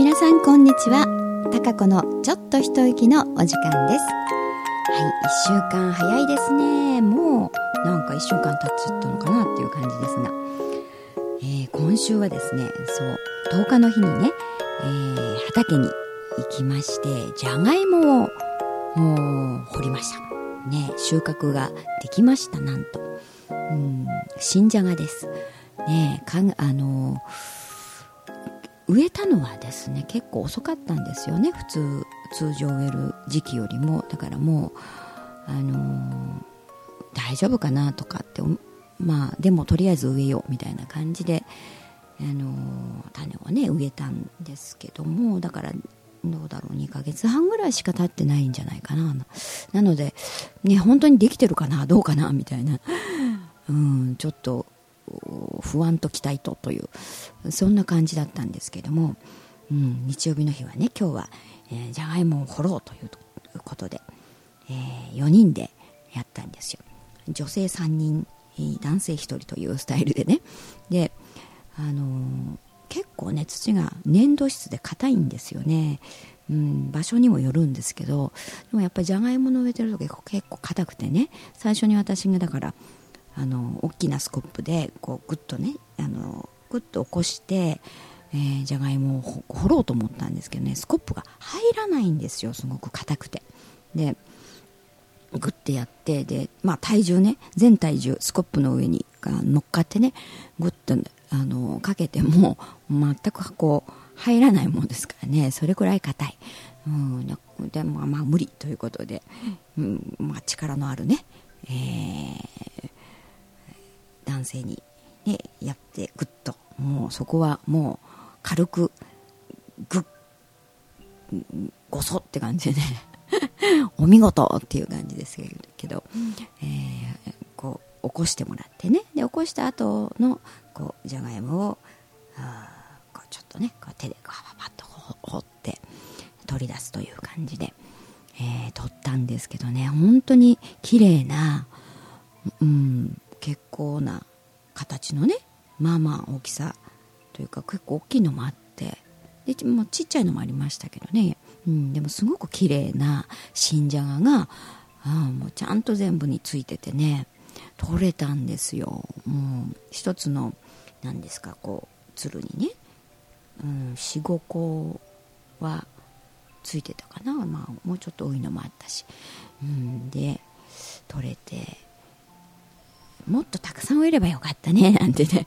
皆さんこんにちは。たかこのちょっと一息のお時間です。はい1週間早いですね。もうなんか1週間経っちゃったのかなっていう感じですが、えー、今週はですねそう10日の日にね、えー、畑に行きましてじゃがいもをもう掘りました。ね収穫ができましたなんと。うん新じゃがです。ねかあの植えたのはですね結構遅かったんですよね。普通通常植える時期よりも。だからもうあのー、大丈夫かなとかってまあでもとりあえず植えようみたいな感じで、あのー、種をね植えたんですけども。だからどうだろう2ヶ月半ぐらいしか経ってないんじゃないかな。なのでね本当にできてるかなどうかなみたいな。うんちょっと不安と期待とというそんな感じだったんですけども、うん、日曜日の日はね今日は、えー、じゃがいもを掘ろうということで、えー、4人でやったんですよ。女性3人男性1人というスタイルでね。であのー、結構ね土が粘土質で硬いんですよね、うん、場所にもよるんですけどでもやっぱりじゃがいもの植えてる時結構硬くてね最初に私がだからあの大きなスコップでこうグッとねあのグッと起こして、えー、じゃがいもを掘ろうと思ったんですけどねスコップが入らないんですよすごく硬くて。でグッてやってで、まあ、体重ね全体重スコップの上に乗っかってねグッとあのかけても全くこう入らないもんですからねそれくらい硬い、うん、でもまあ無理ということで、うんまあ、力のあるね、えー、男性に、ね、やってグッと。もうそこはもう軽くグッごそって感じでね。お見事っていう感じですけど、えー、こう起こしてもらってね。で起こした後のこうじゃがいもをあこうちょっとねこう手でパパパッと掘って取り出すという感じで、えー、取ったんですけどね。本当に綺麗な、うん、結構な形のねまあまあ大きさというか結構大きいのもあってでもちっちゃいのもありましたけどね、うん、でもすごく綺麗な新じゃががあもうちゃんと全部についててね取れたんですよ。もう一つの何ですかこうつるにね、うん、45個はついてたかな、まあ、もうちょっと多いのもあったし、うん、で取れてもっとたくさん植えればよかったね なんてね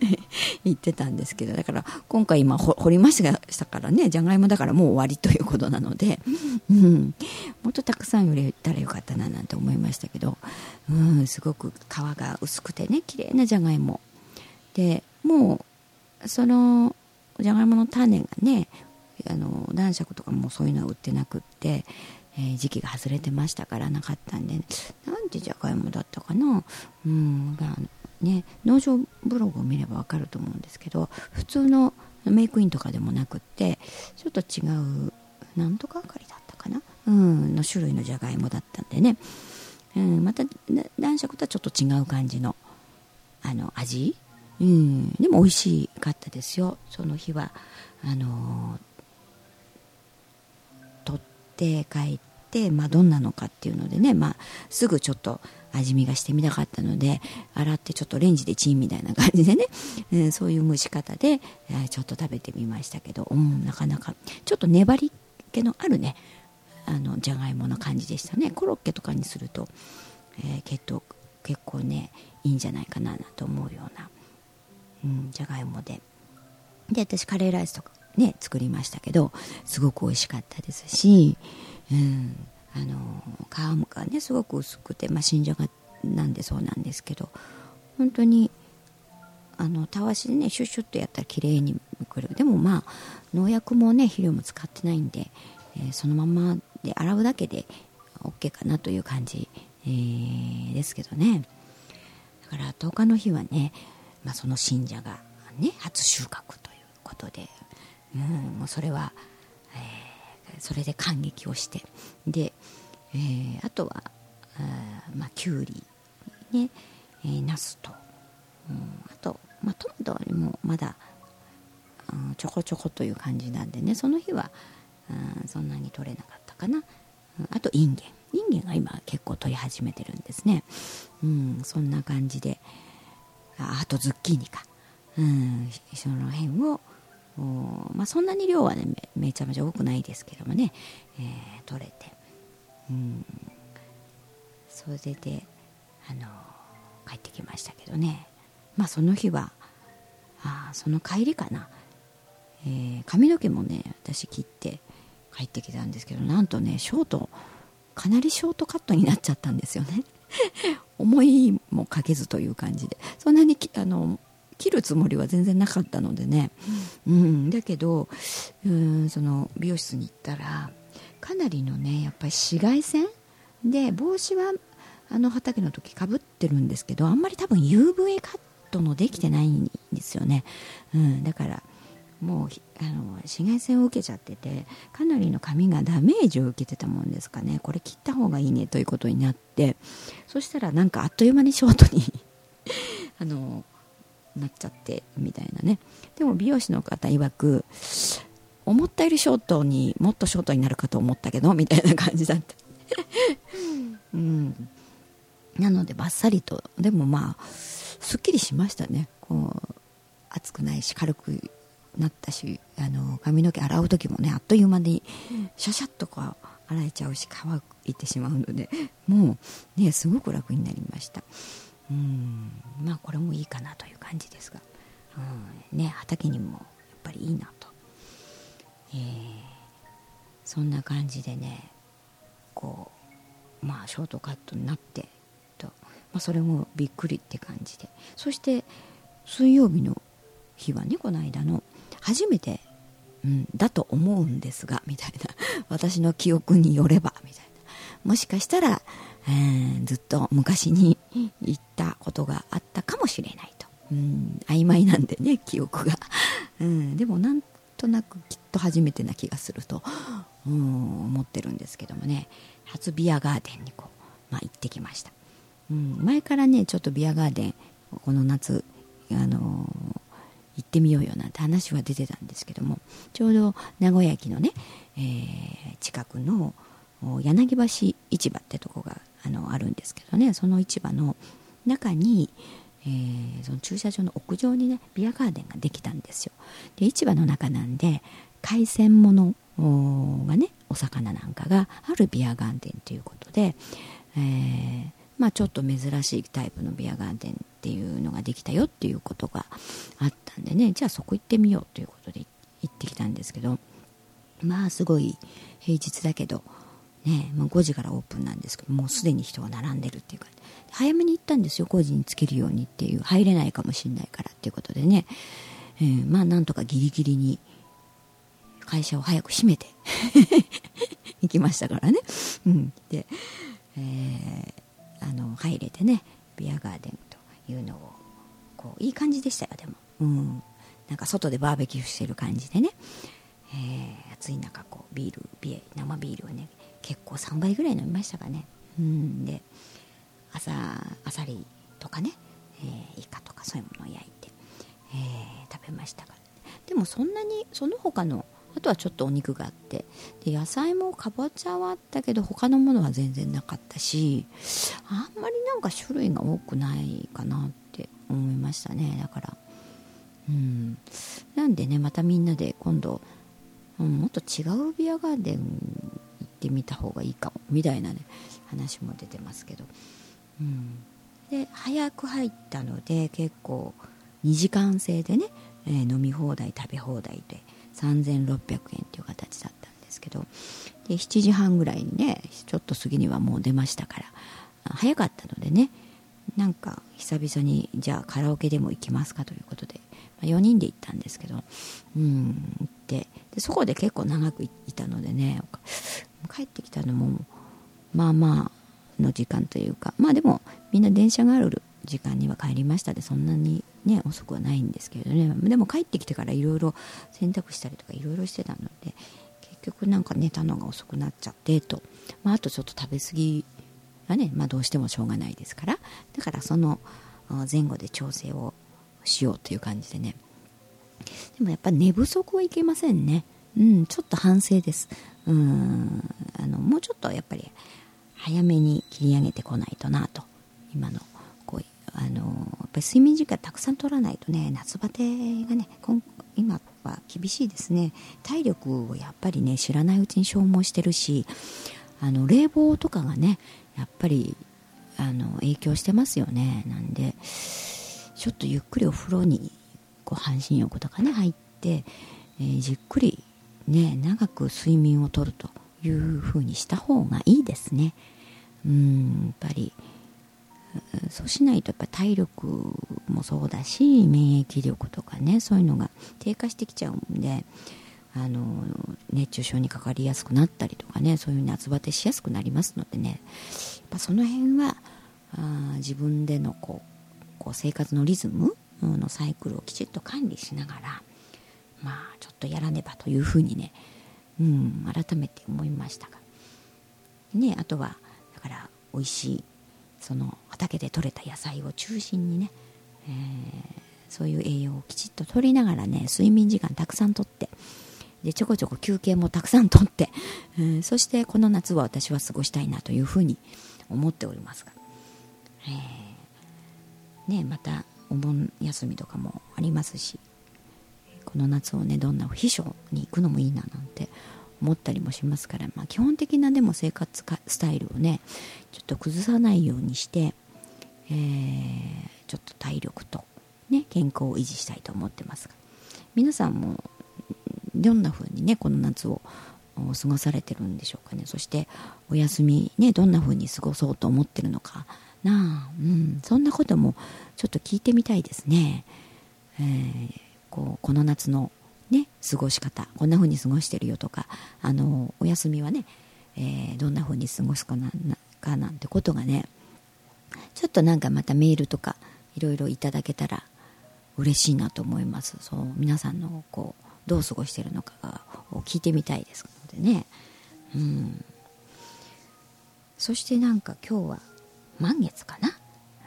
言ってたんですけどだから今回今掘りましたからねじゃがいもだからもう終わりということなので、うん、もっとたくさん植えたらよかったななんて思いましたけど、うん、すごく皮が薄くてね綺麗なじゃがいも。でもうそのじゃがいもの種がねあの男爵とかもそういうのは売ってなくってえー、時期が外れてましたからなかったんでなんてじゃがいもだったかな。うんまあね農場ブログを見ればわかると思うんですけど普通のメイクインとかでもなくってちょっと違うなんとかあかりだったかな。うんの種類のじゃがいもだったんでね、うん、また男爵とはちょっと違う感じのあの味。うん、でも美味しかったですよ。その日はあの取って帰っ、まあ、どんなのかっていうのでね、まあ、すぐちょっと味見がしてみたかったので洗ってちょっとレンジでチンみたいな感じでね、え ー、そういう蒸し方で、えー、ちょっと食べてみましたけど、うん、なかなかちょっと粘り気のあるねあのじゃがいもの感じでしたね。コロッケとかにすると、えー、結構結構ねいいんじゃないかなと思うような、うん、じゃがいもで。で私カレーライスとかね作りましたけどすごく美味しかったですしうん、あの皮がねすごく薄くて、まあ、新じゃがなんでそうなんですけど本当にあのたわしでねシュッシュッとやったら綺麗にくる。でもまあ農薬もね肥料も使ってないんで、えー、そのままで洗うだけで OK かなという感じ、えー、ですけどね。だから10日の日はね、まあ、その信者がね初収穫ということで、うん、もうそれは、それで感激をして。で、えー、あとはあ、まあ、きゅうりね、えー、ナスと、うん、あと、まあ、トマトはもまだうん、ちょこちょこという感じなんでね。その日は、うん、そんなに取れなかったかな、うん、あとインゲン。インゲンが今結構取り始めてるんですね、うん、そんな感じでああとズッキーニか、うん、その辺をまあ、そんなに量はねめちゃめちゃ多くないですけどもね、えー、取れて、うん、それであの帰ってきましたけどね。まあその日はあその帰りかな、えー、髪の毛もね私切って帰ってきたんですけどなんとねショートかなりショートカットになっちゃったんですよね。思いもかけずという感じで。そんなにあの切るつもりは全然なかったのでね、うん、だけどうんその美容室に行ったらかなりのねやっぱり紫外線で帽子はあの畑の時かぶってるんですけどあんまり多分 UV カットのできてないんですよね、うん、だからもうあの紫外線を受けちゃっててかなりの髪がダメージを受けてたもんですかね。これ切った方がいいねということになって。そしたらなんかあっという間にショートに あのなっちゃってみたいなね。でも美容師の方曰く思ったよりショートにもっとショートになるかと思ったけどみたいな感じだった。うん。なのでバッサリとでもまあすっきりしましたね。こう熱くないし軽くなったしあの髪の毛洗う時もねあっという間にシャシャッとこう洗えちゃうし乾いてしまうのでもうねすごく楽になりましたうん。まあこれもいいかなという感じですが、うん。ね、畑にもやっぱりいいなと、えー、そんな感じでねこうまあショートカットになってと。まあ、それもびっくりって感じで。そして水曜日の日はねこの間の初めて、うん、だと思うんですがみたいな。私の記憶によればみたいな。もしかしたら、えー、ずっと昔に言ったことがあったかもしれないと、うん、曖昧なんでね 記憶が、うん、でもなんとなくきっと初めてな気がすると、うん、思ってるんですけどもね。初ビアガーデンにこう、まあ、行ってきました。うん、前からねちょっとビアガーデンこの夏、あのー、行ってみようよなんて話は出てたんですけどもちょうど名古屋駅のね、えー、近くの柳橋市場ってとこがあのあるんですけどね。その市場の中に、えー、その駐車場の屋上にねビアガーデンができたんですよ。で市場の中なんで海鮮物がねお魚なんかがあるビアガーデンということで、えー、まあ、ちょっと珍しいタイプのビアガーデンっていうのができたよっていうことがあったんでね。じゃあそこ行ってみようということで行ってきたんですけどまあすごい平日だけどね、まあ、5時からオープンなんですけどもうすでに人が並んでるっていうか早めに行ったんですよ5時につけるようにっていう入れないかもしれないからっていうことでね、えー、まあなんとかギリギリに会社を早く閉めて 行きましたからね、うん、で、えーあの入れてねビアガーデンというのをこういい感じでしたよでも、うん、なんか外でバーベキューしてる感じでね、えー、暑い中こうビールビエ生ビールをね結構3倍ぐらい飲みましたかね、うん、で朝あさりとかね、えー、イカとかそういうものを焼いて、えー、食べましたから、でもそんなにその他のあとはちょっとお肉があってで野菜もかぼちゃはあったけど他のものは全然なかったしあんまりなんか種類が多くないかなって思いましたね。だからうん。なんでねまたみんなで今度、うん、もっと違うビアガーデンってみた方がいいかもみたいなね話も出てますけど。うん。で早く入ったので結構2時間制でね、えー、飲み放題食べ放題で3600円という形だったんですけど。で7時半ぐらいにねちょっと過ぎにはもう出ましたから早かったのでねなんか久々にじゃあカラオケでも行きますかということで、まあ、4人で行ったんですけどうん行ってでそこで結構長くいたのでね帰ってきたのもまあまあの時間というかまあでもみんな電車がある時間には帰りましたでそんなにね遅くはないんですけれどね。でも帰ってきてからいろいろ洗濯したりとかいろいろしてたので結局なんか寝たのが遅くなっちゃってと、まあ、あとちょっと食べ過ぎはね、まあ、どうしてもしょうがないですから。だからその前後で調整をしようという感じでね。でもやっぱ寝不足はいけませんね。うんちょっと反省です。うん。あのもうちょっとやっぱり早めに切り上げてこないとなと今のこうあのやっぱり睡眠時間たくさん取らないとね夏バテがね今は厳しいですね。体力をやっぱりね知らないうちに消耗してるしあの冷房とかがねやっぱりあの影響してますよね。なんでちょっとゆっくりお風呂にこう半身浴とかね入って、えー、じっくりね長く睡眠をとるというふうにした方がいいですね。うんやっぱりそうしないとやっぱ体力もそうだし免疫力とかねそういうのが低下してきちゃうんであの熱中症にかかりやすくなったりとかねそういう夏バテしやすくなりますのでね。やっぱその辺はあ自分でのこうこう生活のリズムのサイクルをきちっと管理しながらまあちょっとやらねばというふうにね、うん、改めて思いましたが。ねあとはだから美味しいその畑で採れた野菜を中心にね、えー、そういう栄養をきちっと取りながらね睡眠時間たくさんとってでちょこちょこ休憩もたくさんとって、えー、そしてこの夏は私は過ごしたいなというふうに思っておりますが、えー、ね、またお盆休みとかもありますしこの夏をねどんな秘書に行くのもいいななんて思ったりもしますから、まあ、基本的なでも生活スタイルをねちょっと崩さないようにして、えー、ちょっと体力と、ね、健康を維持したいと思ってますが皆さんもどんな風にねこの夏を過ごされてるんでしょうかね。そしてお休みねどんな風に過ごそうと思ってるのかな。あ、うん、そんなこともちょっと聞いてみたいですね、えー、こうこの夏のね、過ごし方こんな風に過ごしてるよとかあのお休みはね、えー、どんな風に過ごすかなかなんてことがねちょっとなんかまたメールとかいろいろいただけたら嬉しいなと思います。そう皆さんのこうどう過ごしてるのかを聞いてみたいですのでね。うん。そしてなんか今日は満月かな？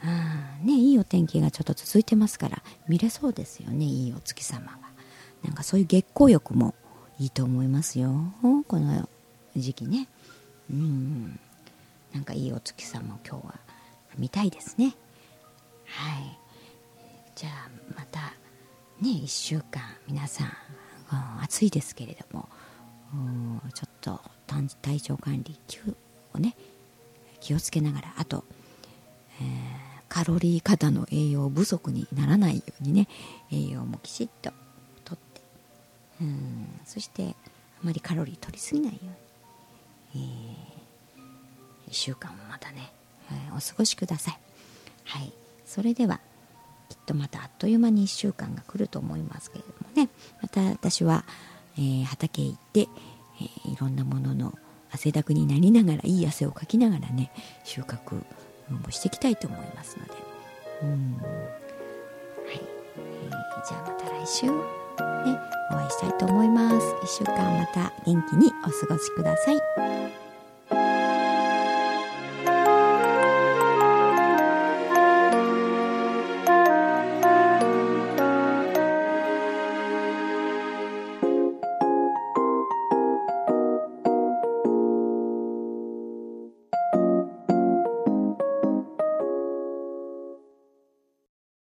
あねいいお天気がちょっと続いてますから見れそうですよねいいお月様が。なんかそういう月光浴もいいと思いますよ。この時期ね。うん。なんかいいお月様を今日は見たいですね。はい。じゃあまたね1週間皆さん暑いですけれどもちょっと体調管理をね気をつけながらあと、えー、カロリー過多の栄養不足にならないようにね栄養もきちっととって。うん。そしてあまりカロリー取りすぎないように、えー、1週間もまたね、えー、お過ごしください。はい。それではきっとまたあっという間に1週間が来ると思いますけれどもね。また私は、えー、畑へ行って、えいろんなものの汗だくになりながらいい汗をかきながらね収穫もしていきたいと思いますのでうんはい、えー、じゃあまた来週。ね、お会いしたいと思います。1週間また元気にお過ごしください。